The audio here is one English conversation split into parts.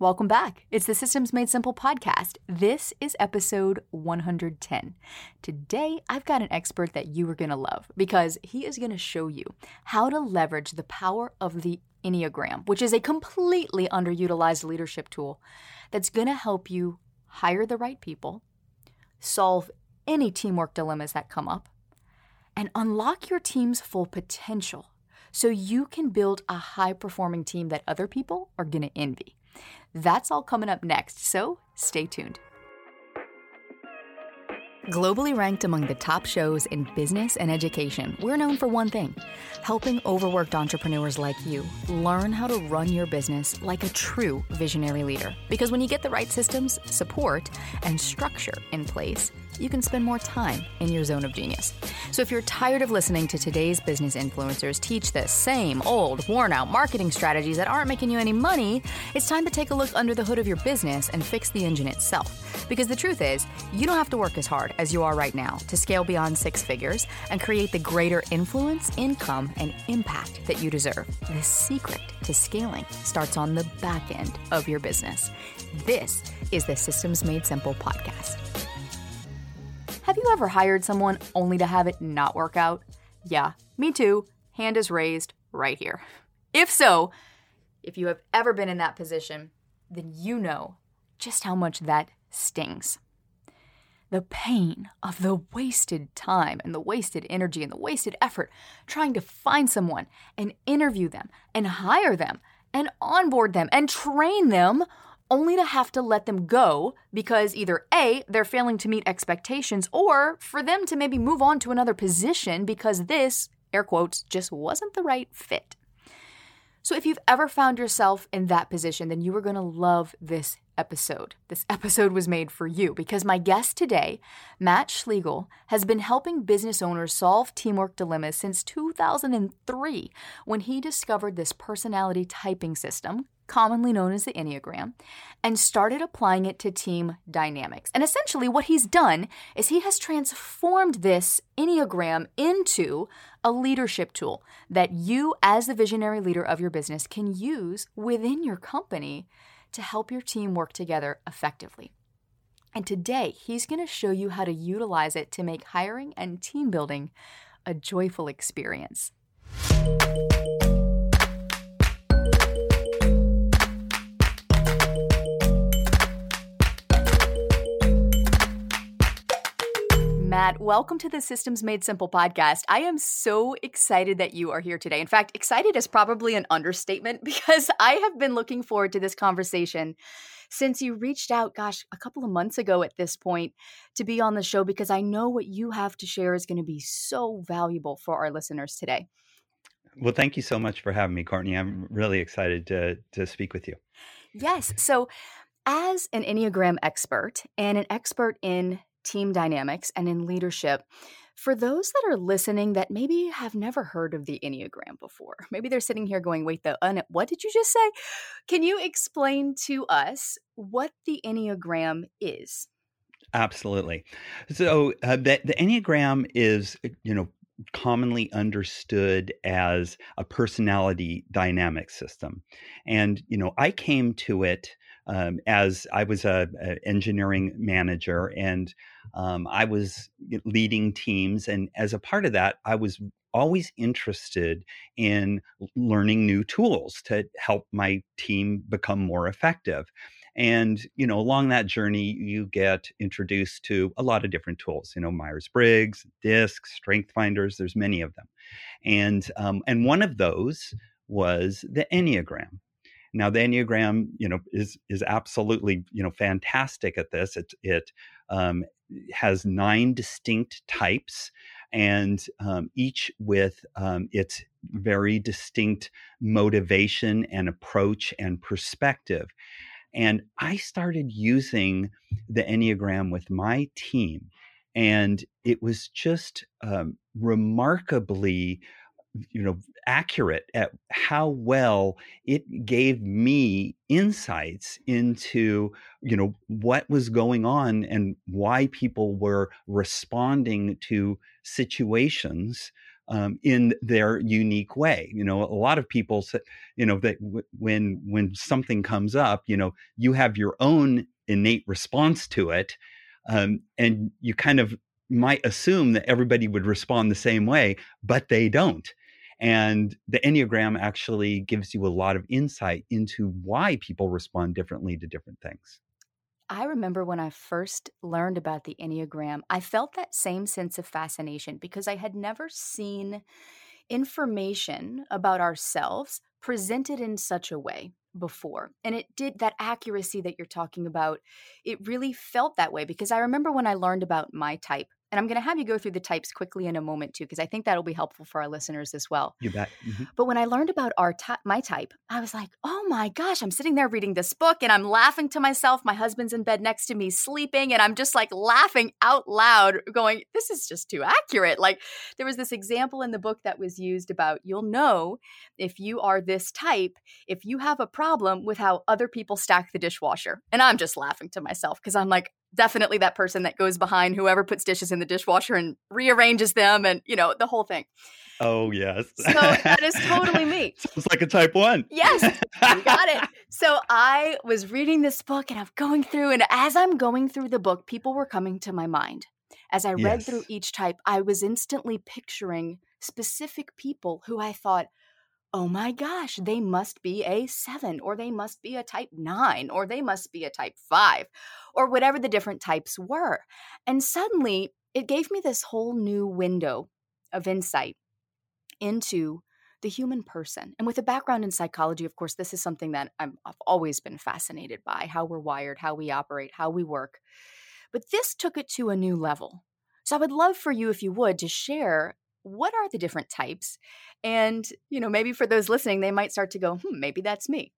Welcome back. It's the Systems Made Simple podcast. This is episode 110. Today, I've got an expert that you are going to love because he is going to show you how to leverage the power of the Enneagram, which is a completely underutilized leadership tool that's going to help you hire the right people, solve any teamwork dilemmas that come up, and unlock your team's full potential so you can build a high performing team that other people are going to envy. That's all coming up next, so stay tuned. Globally ranked among the top shows in business and education, we're known for one thing helping overworked entrepreneurs like you learn how to run your business like a true visionary leader. Because when you get the right systems, support, and structure in place, you can spend more time in your zone of genius. So if you're tired of listening to today's business influencers teach the same old, worn out marketing strategies that aren't making you any money, it's time to take a look under the hood of your business and fix the engine itself. Because the truth is, you don't have to work as hard as you are right now to scale beyond six figures and create the greater influence, income, and impact that you deserve. The secret to scaling starts on the back end of your business. This is the Systems Made Simple podcast. You ever hired someone only to have it not work out? Yeah, me too. Hand is raised right here. If so, if you have ever been in that position, then you know just how much that stings. The pain of the wasted time and the wasted energy and the wasted effort trying to find someone and interview them and hire them and onboard them and train them only to have to let them go because either A, they're failing to meet expectations, or for them to maybe move on to another position because this, air quotes, just wasn't the right fit. So if you've ever found yourself in that position, then you are going to love this episode. This episode was made for you because my guest today, Matt Schlegel, has been helping business owners solve teamwork dilemmas since 2003 when he discovered this personality typing system commonly known as the Enneagram, and started applying it to team dynamics. And essentially, what he's done is he has transformed this Enneagram into a leadership tool that you, as the visionary leader of your business, can use within your company to help your team work together effectively. And today, he's going to show you how to utilize it to make hiring and team building a joyful experience. Matt, welcome to the Systems Made Simple podcast. I am so excited that you are here today. In fact, excited is probably an understatement because I have been looking forward to this conversation since you reached out, gosh, a couple of months ago at this point to be on the show because I know what you have to share is going to be so valuable for our listeners today. Well, thank you so much for having me, Courtney. I'm really excited to, to speak with you. Yes. So, as an Enneagram expert and an expert in team dynamics and in leadership. For those that are listening that maybe have never heard of the Enneagram before, maybe they're sitting here going, wait, the, uh, what did you just say? Can you explain to us what the Enneagram is? Absolutely. So uh, the, the Enneagram is, uh, you know, commonly understood as a personality dynamic system. And, you know, I came to it um, as I was a, a engineering manager and um, I was leading teams. And as a part of that, I was always interested in learning new tools to help my team become more effective. And, you know, along that journey, you get introduced to a lot of different tools, you know, Myers Briggs, DISC, Strength Finders, there's many of them. And, um, and one of those was the Enneagram. Now the Enneagram, you know, is is absolutely you know fantastic at this. It it um, has nine distinct types, and um, each with um, its very distinct motivation and approach and perspective. And I started using the Enneagram with my team, and it was just um, remarkably you know accurate at how well it gave me insights into you know what was going on and why people were responding to situations um, in their unique way. You know, a lot of people say, you know, that w- when when something comes up, you know, you have your own innate response to it, um, and you kind of might assume that everybody would respond the same way, but they don't. And the Enneagram actually gives you a lot of insight into why people respond differently to different things. I remember when I first learned about the Enneagram, I felt that same sense of fascination because I had never seen information about ourselves presented in such a way before. And it did that accuracy that you're talking about, it really felt that way because I remember when I learned about my type and I'm going to have you go through the types quickly in a moment too, because I think that'll be helpful for our listeners as well. You bet. Mm-hmm. But when I learned about our my type, I was like, oh my gosh, I'm sitting there reading this book and I'm laughing to myself. My husband's in bed next to me sleeping, and I'm just like laughing out loud, going, this is just too accurate. Like there was this example in the book that was used about you'll know if you are this type if you have a problem with how other people stack the dishwasher. And I'm just laughing to myself because I'm like, definitely that person that goes behind whoever puts dishes in the dishwasher and rearranges them and you know the whole thing. Oh yes. So that is totally me. Sounds like a type one. Yes you got it. So i was reading this book and i'm going through and as i'm going through the book people were coming to my mind. As i read yes. through each type i was instantly picturing specific people who i thought oh my gosh, they must be a seven, or they must be a type nine, or they must be a type five, or whatever the different types were. And suddenly it gave me this whole new window of insight into the human person. And with a background in psychology, of course, this is something that i have always been fascinated by how we're wired, how we operate, how we work. But this took it to a new level. So I would love for you, if you would, to share what are the different types? And, you know, maybe for those listening, they might start to go, hmm, maybe that's me.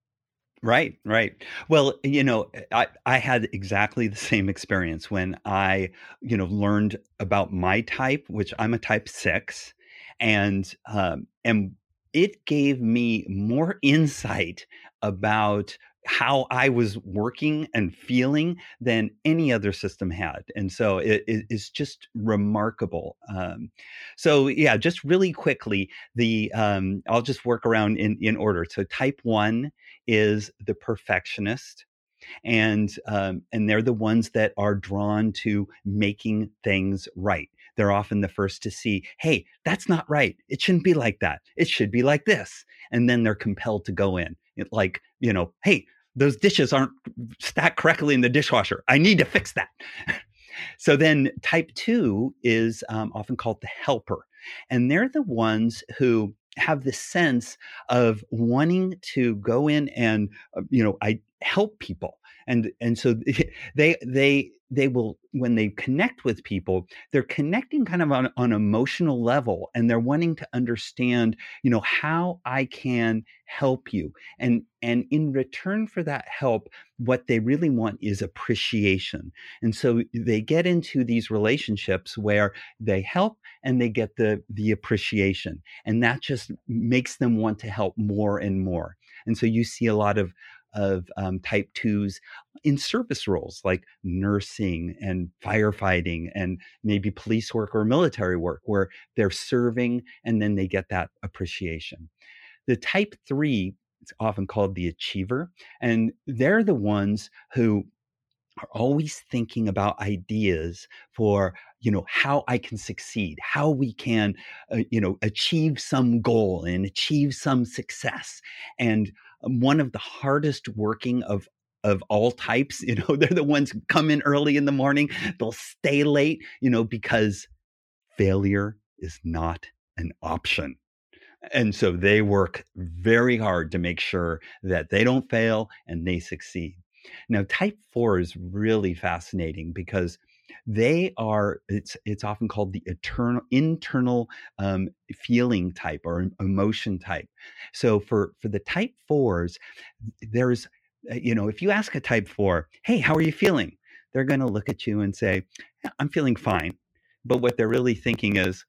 Right, right. Well, you know, I, I had exactly the same experience when I, you know, learned about my type, which I'm a type six, and um, and it gave me more insight about how I was working and feeling than any other system had. And so it is just remarkable. Um, so yeah, just really quickly, the um, I'll just work around in, in order. So type one is the perfectionist. And um, and they're the ones that are drawn to making things right. They're often the first to see, hey, that's not right. It shouldn't be like that. It should be like this. And then they're compelled to go in. Like, you know, hey, those dishes aren't stacked correctly in the dishwasher. I need to fix that. so then type two is um, often called the helper. And they're the ones who have the sense of wanting to go in and, uh, you know, I help people. And, and so they, they, they will when they connect with people they're connecting kind of on, an emotional level and they're wanting to understand you know how i can help you. And and in return for that help what they really want is appreciation. And so they get into these relationships where they help and they get the the appreciation and that just makes them want to help more and more. And so you see a lot of of um, type twos in service roles like nursing and firefighting and maybe police work or military work where they're serving and then they get that appreciation. The type three is often called the achiever, and they're the ones who are always thinking about ideas for you know how i can succeed how we can uh, you know achieve some goal and achieve some success and one of the hardest working of of all types you know they're the ones who come in early in the morning they'll stay late you know because failure is not an option. And so they work very hard to make sure that they don't fail and they succeed. Now, type four is really fascinating because they are it's it's often called the eternal internal um, feeling type or emotion type. So for for the type fours, there's uh, you know if you ask a type four, hey, how are you feeling? They're going to look at you and say, I'm feeling fine. But what they're really thinking is,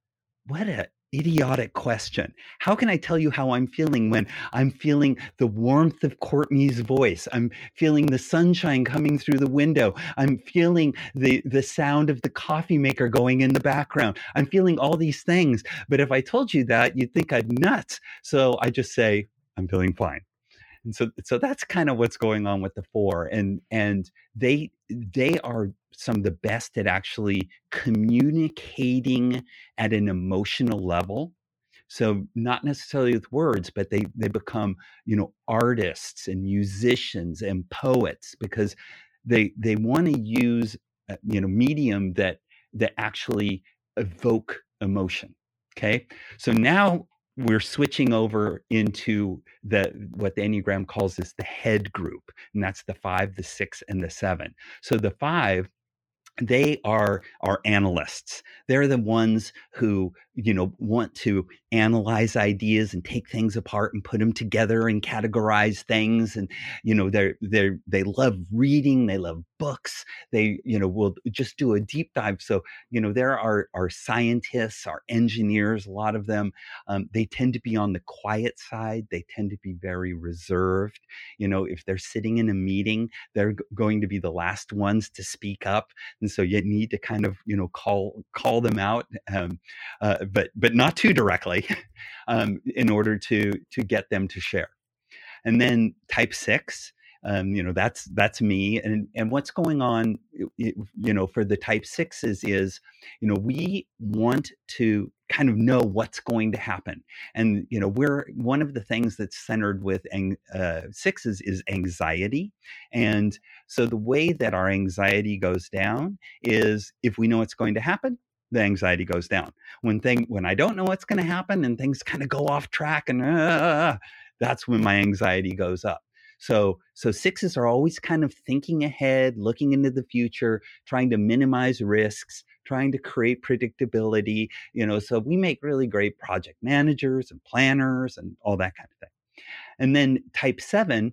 what a idiotic question. How can I tell you how I'm feeling when I'm feeling the warmth of Courtney's voice? I'm feeling the sunshine coming through the window. I'm feeling the, the sound of the coffee maker going in the background. I'm feeling all these things. But if I told you that, you'd think I'm nuts. So I just say, I'm feeling fine. And so, so that's kind of what's going on with the four. And, and they, they are some of the best at actually communicating at an emotional level so not necessarily with words but they they become you know artists and musicians and poets because they they want to use uh, you know medium that that actually evoke emotion okay so now we're switching over into the what the enneagram calls is the head group and that's the five the six and the seven. So the five they are our analysts. They're the ones who you know want to analyze ideas and take things apart and put them together and categorize things and you know they're they they love reading they love books they you know will just do a deep dive. So you know there are our scientists our engineers a lot of them um, they tend to be on the quiet side they tend to be very reserved. You know if they're sitting in a meeting they're g- going to be the last ones to speak up and so you need to kind of you know call call them out um, uh, but but not too directly, um, in order to to get them to share. And then type six, um, you know, that's that's me. And and what's going on, you know, for the type sixes is, you know, we want to kind of know what's going to happen. And you know, we're one of the things that's centered with uh, sixes is anxiety. And so the way that our anxiety goes down is if we know what's going to happen, the anxiety goes down. When thing when I don't know what's going to happen and things kind of go off track and uh, that's when my anxiety goes up. So so sixes are always kind of thinking ahead, looking into the future, trying to minimize risks, trying to create predictability, you know, so we make really great project managers and planners and all that kind of thing. And then type 7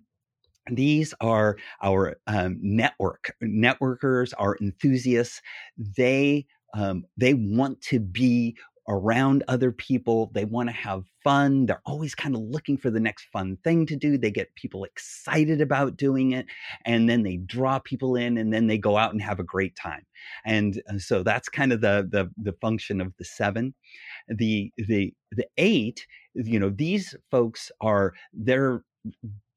these are our um, network networkers our enthusiasts they um, they want to be around other people. They want to have fun. They're always kind of looking for the next fun thing to do. They get people excited about doing it. And then they draw people in and then they go out and have a great time. And, and so that's kind of the, the, the function of the seven. The, the, the eight, you know, these folks are, they're,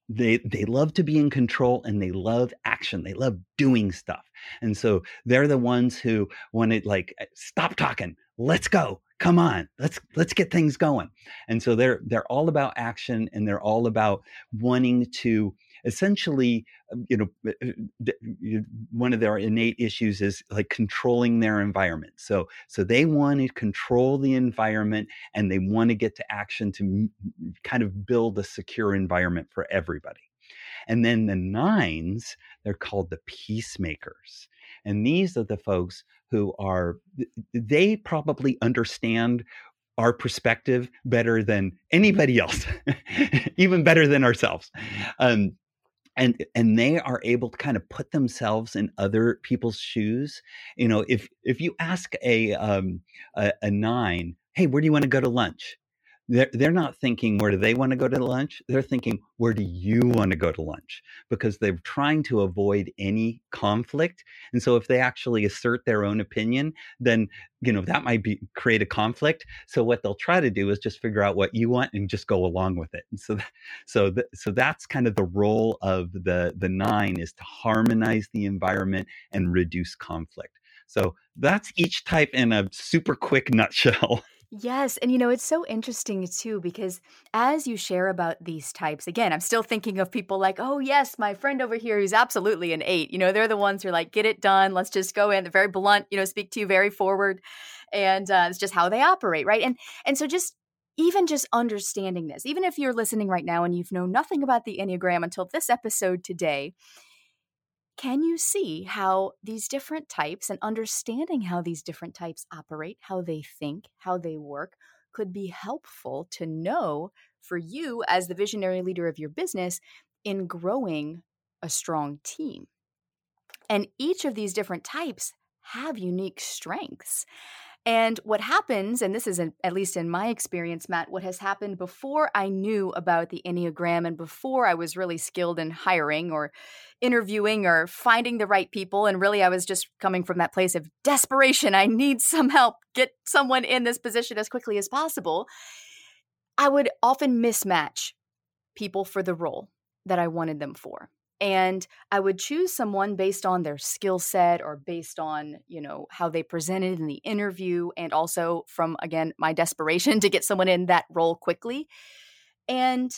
they they love to be in control and they love action. They love doing stuff. And so they're the ones who want to like eh, stop talking. Let's go. Come on. Let's let's get things going. And so they're they're all about action and they're all about wanting to essentially, um, you know, uh, uh, one of their innate issues is like controlling their environment. So, so they want to control the environment and they want to get to action to kind of build a secure environment for everybody. And then the nines, they're called the peacemakers. And these are the folks who are, they probably understand our perspective better than anybody else, even better than ourselves. Um, and and they are able to kind of put themselves in other people's shoes you know if if you ask a um a, a nine hey where do you want to go to lunch they're, they're not thinking where do they want to go to lunch? They're thinking where do you want to go to lunch? Because they're trying to avoid any conflict and so if they actually assert their own opinion then you know that might be create a conflict. So what they'll try to do is just figure out what you want and just go along with it. And so so so that's kind of the role of the the nine is to harmonize the environment and reduce conflict. So that's each type in a super quick nutshell Yes. And you know, it's so interesting too, because as you share about these types, again, I'm still thinking of people like, oh, yes, my friend over here who's absolutely an eight. You know, they're the ones who are like, get it done. Let's just go in. They're very blunt, you know, speak to you very forward. And uh, it's just how they operate. Right. And, and so just, even just understanding this, even if you're listening right now and you've known nothing about the Enneagram until this episode today, can you see how these different types and understanding how these different types operate, how they think, how they work, could be helpful to know for you as the visionary leader of your business in growing a strong team? And each of these different types have unique strengths. And what happens, and this is in, at least in my experience, Matt, what has happened before I knew about the Enneagram and before I was really skilled in hiring or interviewing or finding the right people. And really, I was just coming from that place of desperation. I need some help, get someone in this position as quickly as possible. I would often mismatch people for the role that I wanted them for and i would choose someone based on their skill set or based on you know how they presented in the interview and also from again my desperation to get someone in that role quickly and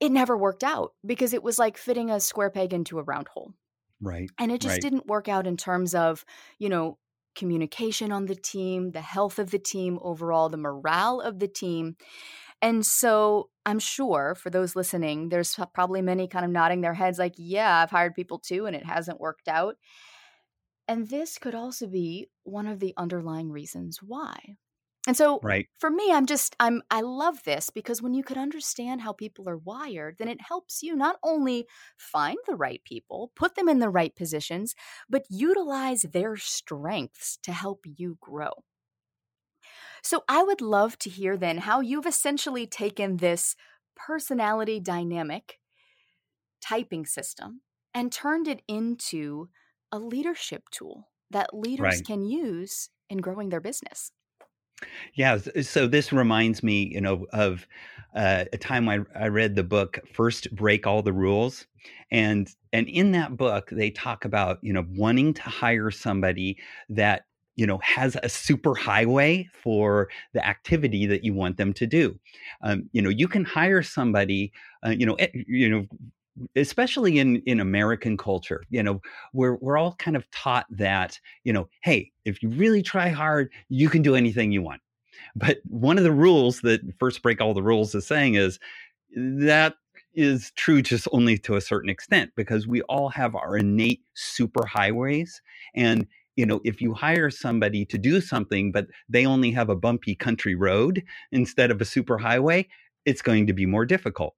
it never worked out because it was like fitting a square peg into a round hole right and it just right. didn't work out in terms of you know communication on the team the health of the team overall the morale of the team and so I'm sure for those listening, there's probably many kind of nodding their heads like, yeah, I've hired people too and it hasn't worked out. And this could also be one of the underlying reasons why. And so right. for me, I'm just I'm I love this because when you could understand how people are wired, then it helps you not only find the right people, put them in the right positions, but utilize their strengths to help you grow. So I would love to hear then how you've essentially taken this personality dynamic typing system and turned it into a leadership tool that leaders right. can use in growing their business. Yeah, so this reminds me, you know, of uh, a time I, I read the book First Break All the Rules, and and in that book they talk about you know wanting to hire somebody that you know has a super highway for the activity that you want them to do. Um, you know you can hire somebody uh, you know you know especially in in american culture you know we're we're all kind of taught that you know hey if you really try hard you can do anything you want. But one of the rules that first break all the rules is saying is that is true just only to a certain extent because we all have our innate super highways and you know, if you hire somebody to do something, but they only have a bumpy country road instead of a super highway, it's going to be more difficult.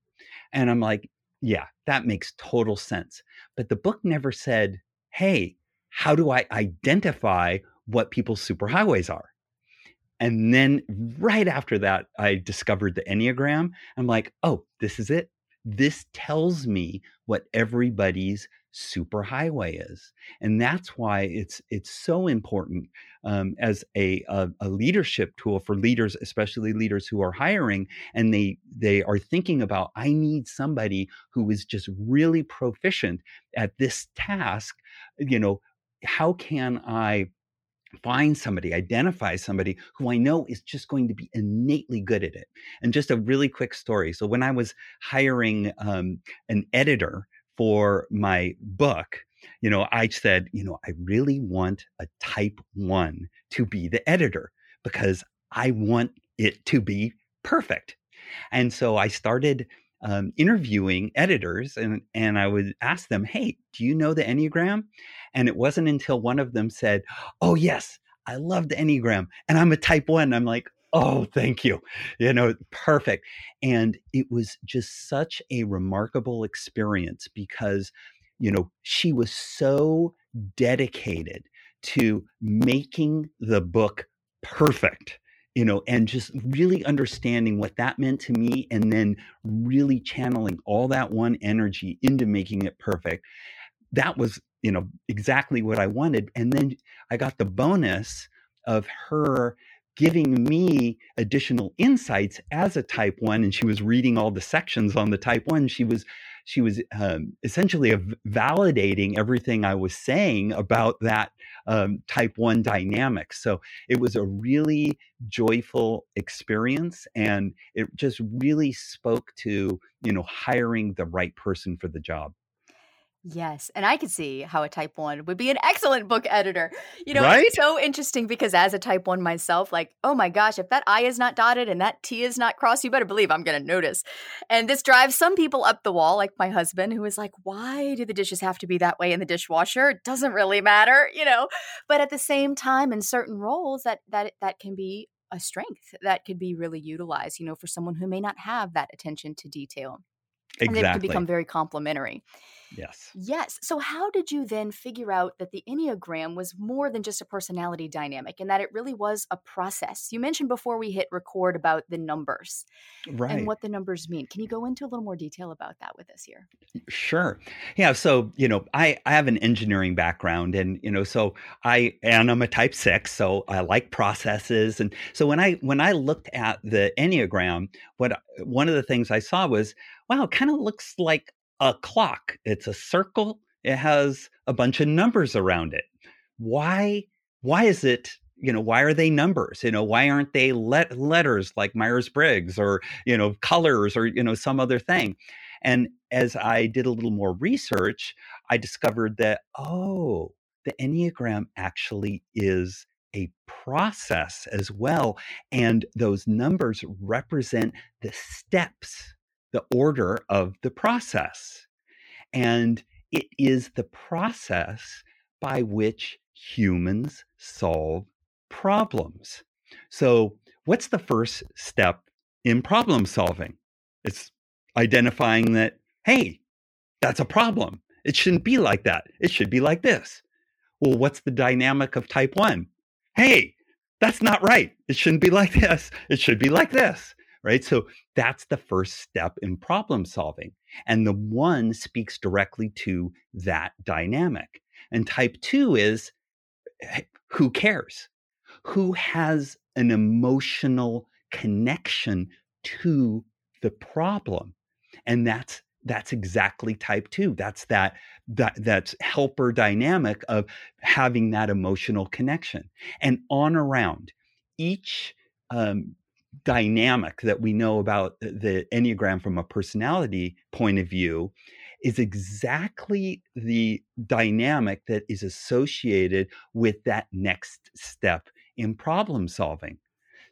And I'm like, yeah, that makes total sense. But the book never said, hey, how do I identify what people's superhighways are? And then right after that, I discovered the Enneagram. I'm like, oh, this is it. This tells me what everybody's superhighway is and that's why it's it's so important um, as a, a, a leadership tool for leaders especially leaders who are hiring and they they are thinking about i need somebody who is just really proficient at this task you know how can i find somebody, identify somebody who I know is just going to be innately good at it. And just a really quick story. So when I was hiring um, an editor for my book, you know, I said, you know, I really want a type one to be the editor because I want it to be perfect. And so I started um, interviewing editors and, and I would ask them, hey, do you know the Enneagram? And it wasn't until one of them said, oh, yes, I love the Enneagram and I'm a type one. I'm like, oh, thank you. You know, perfect. And it was just such a remarkable experience because, you know, she was so dedicated to making the book perfect you know, and just really understanding what that meant to me and then really channeling all that one energy into making it perfect. That was, you know, exactly what I wanted. And then I got the bonus of her giving me additional insights as a type 1 and she was reading all the sections on the type 1 she was she was um, essentially validating everything i was saying about that um, type 1 dynamic. So it was a really joyful experience and it just really spoke to you know hiring the right person for the job Yes, and I could see how a type 1 would be an excellent book editor. You know, right? it's so interesting because as a type 1 myself, like, oh my gosh, if that I is not dotted and that T is not crossed, you better believe I'm going to notice. And this drives some people up the wall, like my husband, who is like, why do the dishes have to be that way in the dishwasher? It doesn't really matter, you know. But at the same time, in certain roles, that that that can be a strength that could be really utilized, you know, for someone who may not have that attention to detail. Exactly. And it can become very complementary. Yes. Yes. So, how did you then figure out that the Enneagram was more than just a personality dynamic and that it really was a process? You mentioned before we hit record about the numbers right. and what the numbers mean. Can you go into a little more detail about that with us here? Sure. Yeah. So, you know, I, I have an engineering background and, you know, so I, and I'm a type six, so I like processes. And so when I, when I looked at the Enneagram, what, one of the things I saw was, wow, it kind of looks like a clock. It's a circle. It has a bunch of numbers around it. Why? Why is it? You know, why are they numbers? You know, why aren't they let letters like Myers Briggs or you know colors or you know some other thing? And as I did a little more research, I discovered that oh, the Enneagram actually is a process as well. And those numbers represent the steps the order of the process. And it is the process by which humans solve problems. So, what's the first step in problem solving? It's identifying that, hey, that's a problem. It shouldn't be like that. It should be like this. Well, what's the dynamic of type one? Hey, that's not right. It shouldn't be like this. It should be like this right? So that's the first step in problem solving. And the one speaks directly to that dynamic. And type two is who cares? Who has an emotional connection to the problem? And that's that's exactly type 2 that's that that that's helper dynamic of having that emotional connection and on around each um, dynamic that we know about the Enneagram from a personality point of view is exactly the dynamic that is associated with that next step in problem solving.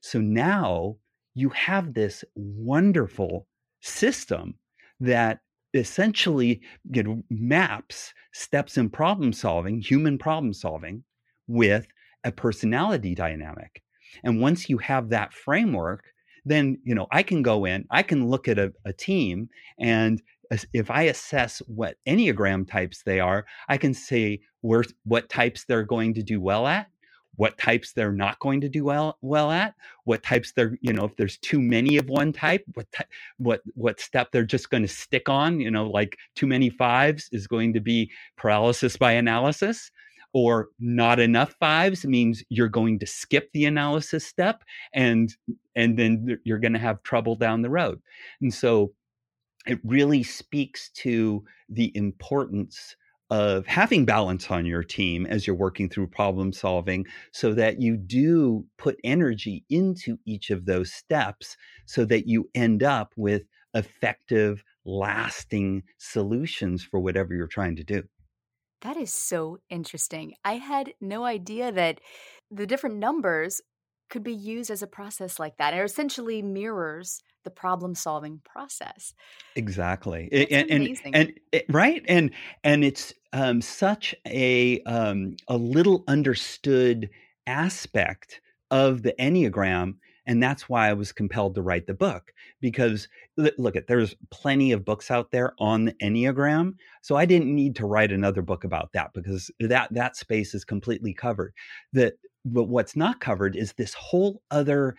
So now you have this wonderful system that essentially you know, maps steps in problem solving, human problem solving, with a personality dynamic. And once you have that framework, then you know I can go in, I can look at a, a team, and if I assess what enneagram types they are, I can say where what types they're going to do well at, what types they're not going to do well well at, what types they're you know if there's too many of one type, what ty- what what step they're just going to stick on. You know, like too many fives is going to be paralysis by analysis or not enough fives means you're going to skip the analysis step and and then you're going to have trouble down the road. And so it really speaks to the importance of having balance on your team as you're working through problem solving so that you do put energy into each of those steps so that you end up with effective lasting solutions for whatever you're trying to do that is so interesting. I had no idea that the different numbers could be used as a process like that. It essentially mirrors the problem solving process. Exactly. and, and, and, and, right. And, and it's um, such a, um, a little understood aspect of the Enneagram and that's why I was compelled to write the book because look at there's plenty of books out there on the Enneagram. So I didn't need to write another book about that because that that space is completely covered. That but what's not covered is this whole other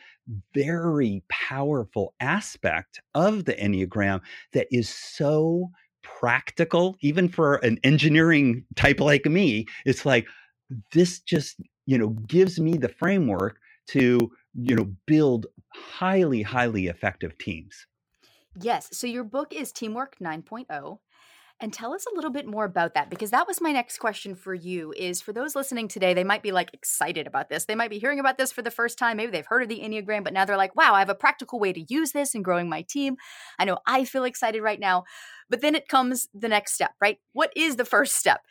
very powerful aspect of the Enneagram that is so practical, even for an engineering type like me. It's like this just, you know, gives me the framework to you know build highly highly effective teams. Yes so your book is teamwork 9.0 and tell us a little bit more about that because that was my next question for you is for those listening today they might be like excited about this. They might be hearing about this for the first time maybe they've heard of the enneagram but now they're like wow i have a practical way to use this in growing my team. I know i feel excited right now. But then it comes the next step right? What is the first step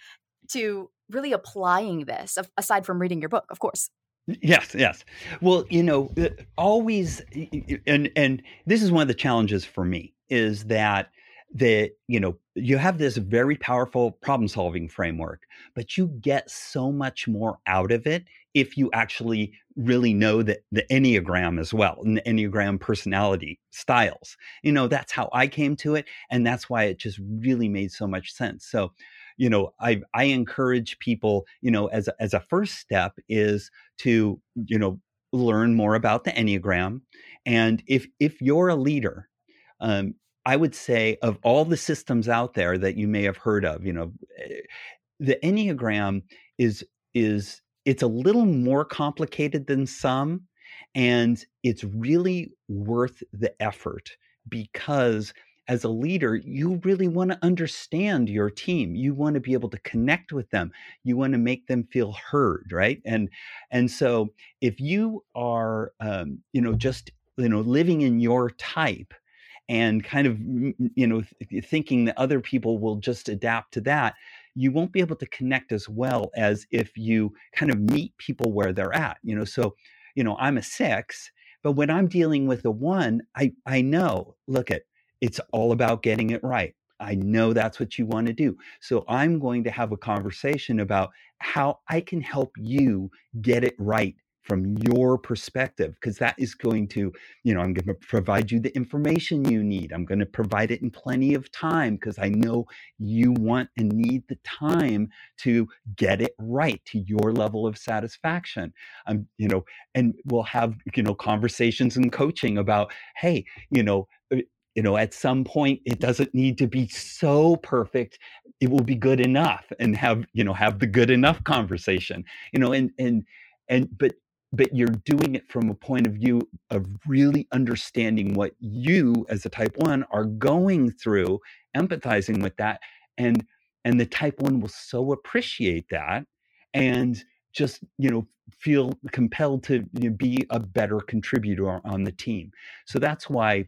to really applying this aside from reading your book of course Yes, yes. Well, you know, uh, always, and and this is one of the challenges for me is that that you know you have this very powerful problem solving framework but you get so much more out of it if you actually really know that the enneagram as well and the enneagram personality styles you know that's how i came to it and that's why it just really made so much sense so you know i i encourage people you know as a, as a first step is to you know learn more about the enneagram. And if if you're a leader um, I would say of all the systems out there that you may have heard of, you know, eh, the Enneagram is is it's a little more complicated than some and it's really worth the effort because as a leader you really want to understand your team. You want to be able to connect with them. You want to make them feel heard right? And and so if you are um, you know just you know living in your type and kind of you know thinking that other people will just adapt to that you won't be able to connect as well as if you kind of meet people where they're at you know? So you know i'm a six but when i'm dealing with a one i i know look at it's all about getting it right. I know that's what you want to do. So I'm going to have a conversation about how I can help you get it right from your perspective because that is going to you know i'm going to provide you the information you need. I'm going to provide it in plenty of time because i know you want and need the time to get it right to your level of satisfaction. I'm you know and we'll have you know conversations and coaching about hey you know uh, you know at some point it doesn't need to be so perfect it will be good enough and have you know have the good enough conversation you know and and and but but you're doing it from a point of view of really understanding what you as a type 1 are going through empathizing with that and and the type 1 will so appreciate that and just you know feel compelled to you know, be a better contributor on the team. So that's why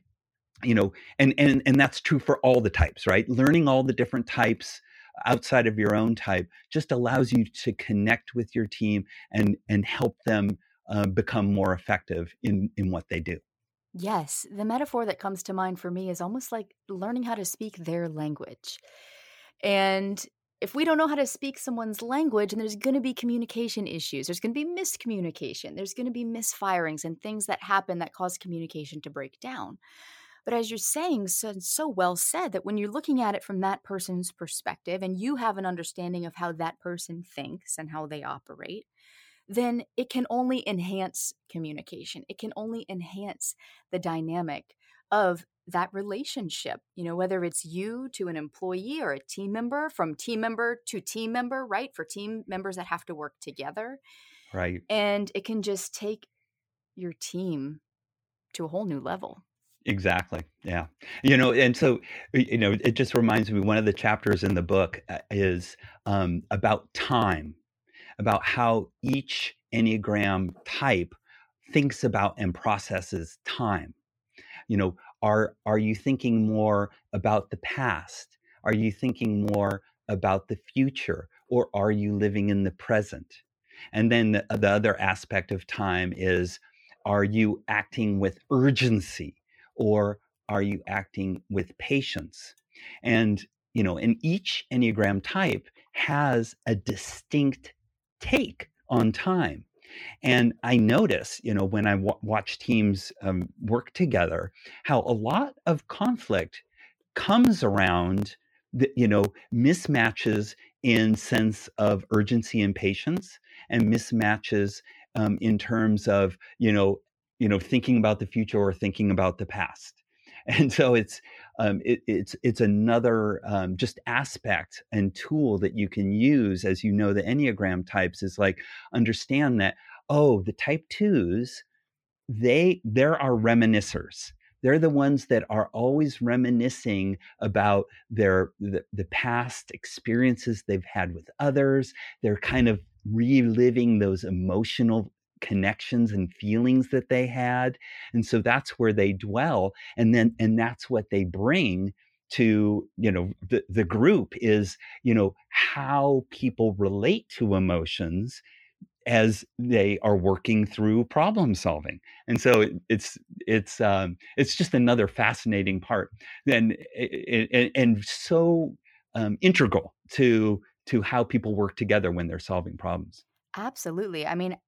you know and and and that's true for all the types right learning all the different types outside of your own type just allows you to connect with your team and and help them uh, become more effective in in what they do. Yes, the metaphor that comes to mind for me is almost like learning how to speak their language. And if we don't know how to speak someone's language, and there's going to be communication issues, there's going to be miscommunication, there's going to be misfirings and things that happen that cause communication to break down. But as you're saying, so, so well said that when you're looking at it from that person's perspective and you have an understanding of how that person thinks and how they operate, then it can only enhance communication. It can only enhance the dynamic of that relationship, you know, whether it's you to an employee or a team member, from team member to team member, right? For team members that have to work together. Right. And it can just take your team to a whole new level. Exactly. Yeah. You know, and so, you know, it just reminds me one of the chapters in the book uh, is um, about time about how each Enneagram type thinks about and processes time. You know, are are you thinking more about the past? Are you thinking more about the future or are you living in the present? And then the, the other aspect of time is are you acting with urgency or are you acting with patience? And you know, and each Enneagram type has a distinct take on time. And I notice, you know, when I w- watch teams um, work together, how a lot of conflict comes around, the, you know, mismatches in sense of urgency and patience, and mismatches um, in terms of, you know, you know, thinking about the future or thinking about the past. And so it's um, it, it's it's another um, just aspect and tool that you can use as you know the enneagram types is like understand that oh the type twos they there are reminiscers they're the ones that are always reminiscing about their the, the past experiences they've had with others they're kind of reliving those emotional connections and feelings that they had and so that's where they dwell and then and that's what they bring to you know the, the group is you know how people relate to emotions as they are working through problem solving and so it, it's it's um, it's just another fascinating part and and, and so um, integral to to how people work together when they're solving problems. Absolutely i mean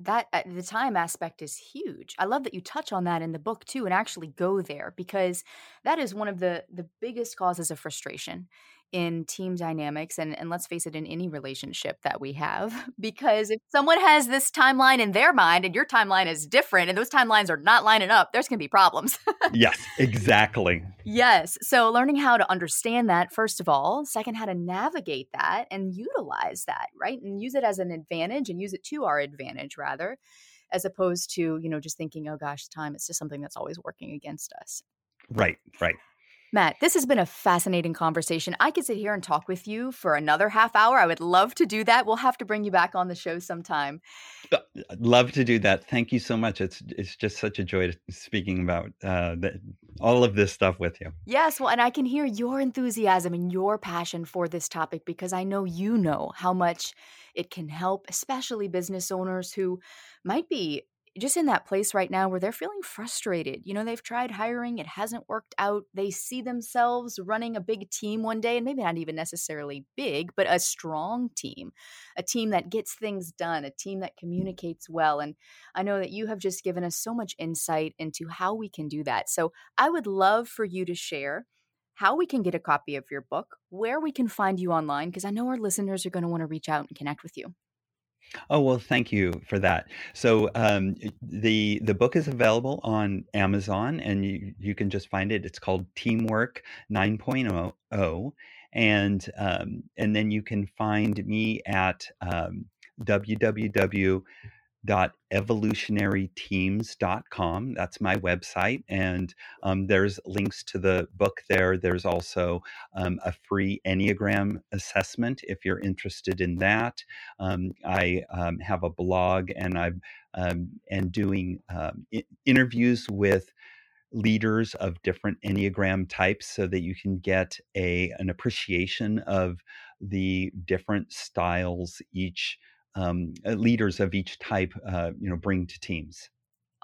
that uh, the time aspect is huge. I love that you touch on that in the book too and actually go there because that is one of the the biggest causes of frustration in team dynamics and and let's face it in any relationship that we have because if someone has this timeline in their mind and your timeline is different and those timelines are not lining up there's going to be problems. Yes exactly. Yes so learning how to understand that first of all second how to navigate that and utilize that right and use it as an advantage and use it to our advantage rather as opposed to you know just thinking oh gosh time it's just something that's always working against us. Right right Matt, this has been a fascinating conversation. I could sit here and talk with you for another half hour. I would love to do that. We'll have to bring you back on the show sometime. Uh, love to do that. Thank you so much. It's it's just such a joy speaking about uh, the, all of this stuff with you. Yes, well, and I can hear your enthusiasm and your passion for this topic because I know you know how much it can help, especially business owners who might be just in that place right now where they're feeling frustrated. You know, they've tried hiring, it hasn't worked out. They see themselves running a big team one day, and maybe not even necessarily big, but a strong team, a team that gets things done, a team that communicates well. And I know that you have just given us so much insight into how we can do that. So I would love for you to share how we can get a copy of your book, where we can find you online, because I know our listeners are going to want to reach out and connect with you. Oh well, thank you for that. So um, the the book is available on Amazon, and you you can just find it. It's called Teamwork 9.0, and um, and then you can find me at um, www evolutionaryteams.com. That's my website. And um, there's links to the book there. There's also um, a free Enneagram assessment if you're interested in that. Um, I um, have a blog and I'm um, and doing um, I- interviews with leaders of different enneagram types so that you can get a an appreciation of the different styles each um, uh, leaders of each type, uh, you know, bring to teams.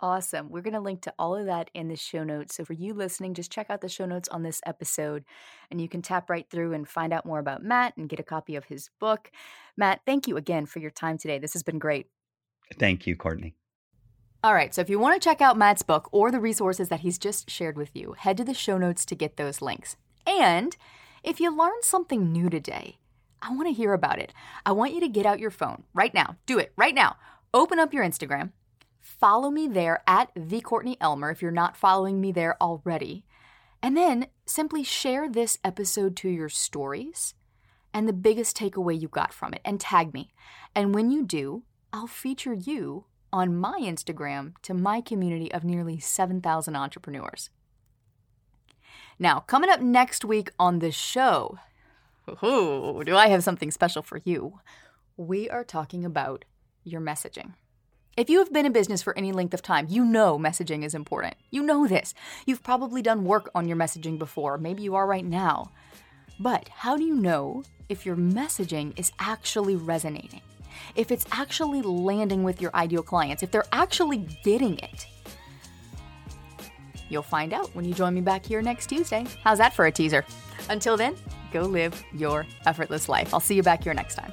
Awesome. We're going to link to all of that in the show notes. So for you listening, just check out the show notes on this episode and you can tap right through and find out more about Matt and get a copy of his book. Matt, thank you again for your time today. This has been great. Thank you, Courtney. All right, so if you want to check out Matt's book or the resources that he's just shared with you, head to the show notes to get those links. And if you learned something new today, I want to hear about it. I want you to get out your phone right now. Do it right now. Open up your Instagram. Follow me there at the Courtney Elmer if you're not following me there already. And then simply share this episode to your stories and the biggest takeaway you got from it and tag me. And when you do, I'll feature you on my Instagram to my community of nearly 7,000 entrepreneurs. Now, coming up next week on the show, Ooh, do I have something special for you? We are talking about your messaging. If you have been in business for any length of time, you know messaging is important. You know this. You've probably done work on your messaging before. Maybe you are right now. But how do you know if your messaging is actually resonating? If it's actually landing with your ideal clients, if they're actually getting it? You'll find out when you join me back here next Tuesday. How's that for a teaser? Until then, go live your effortless life. I'll see you back here next time.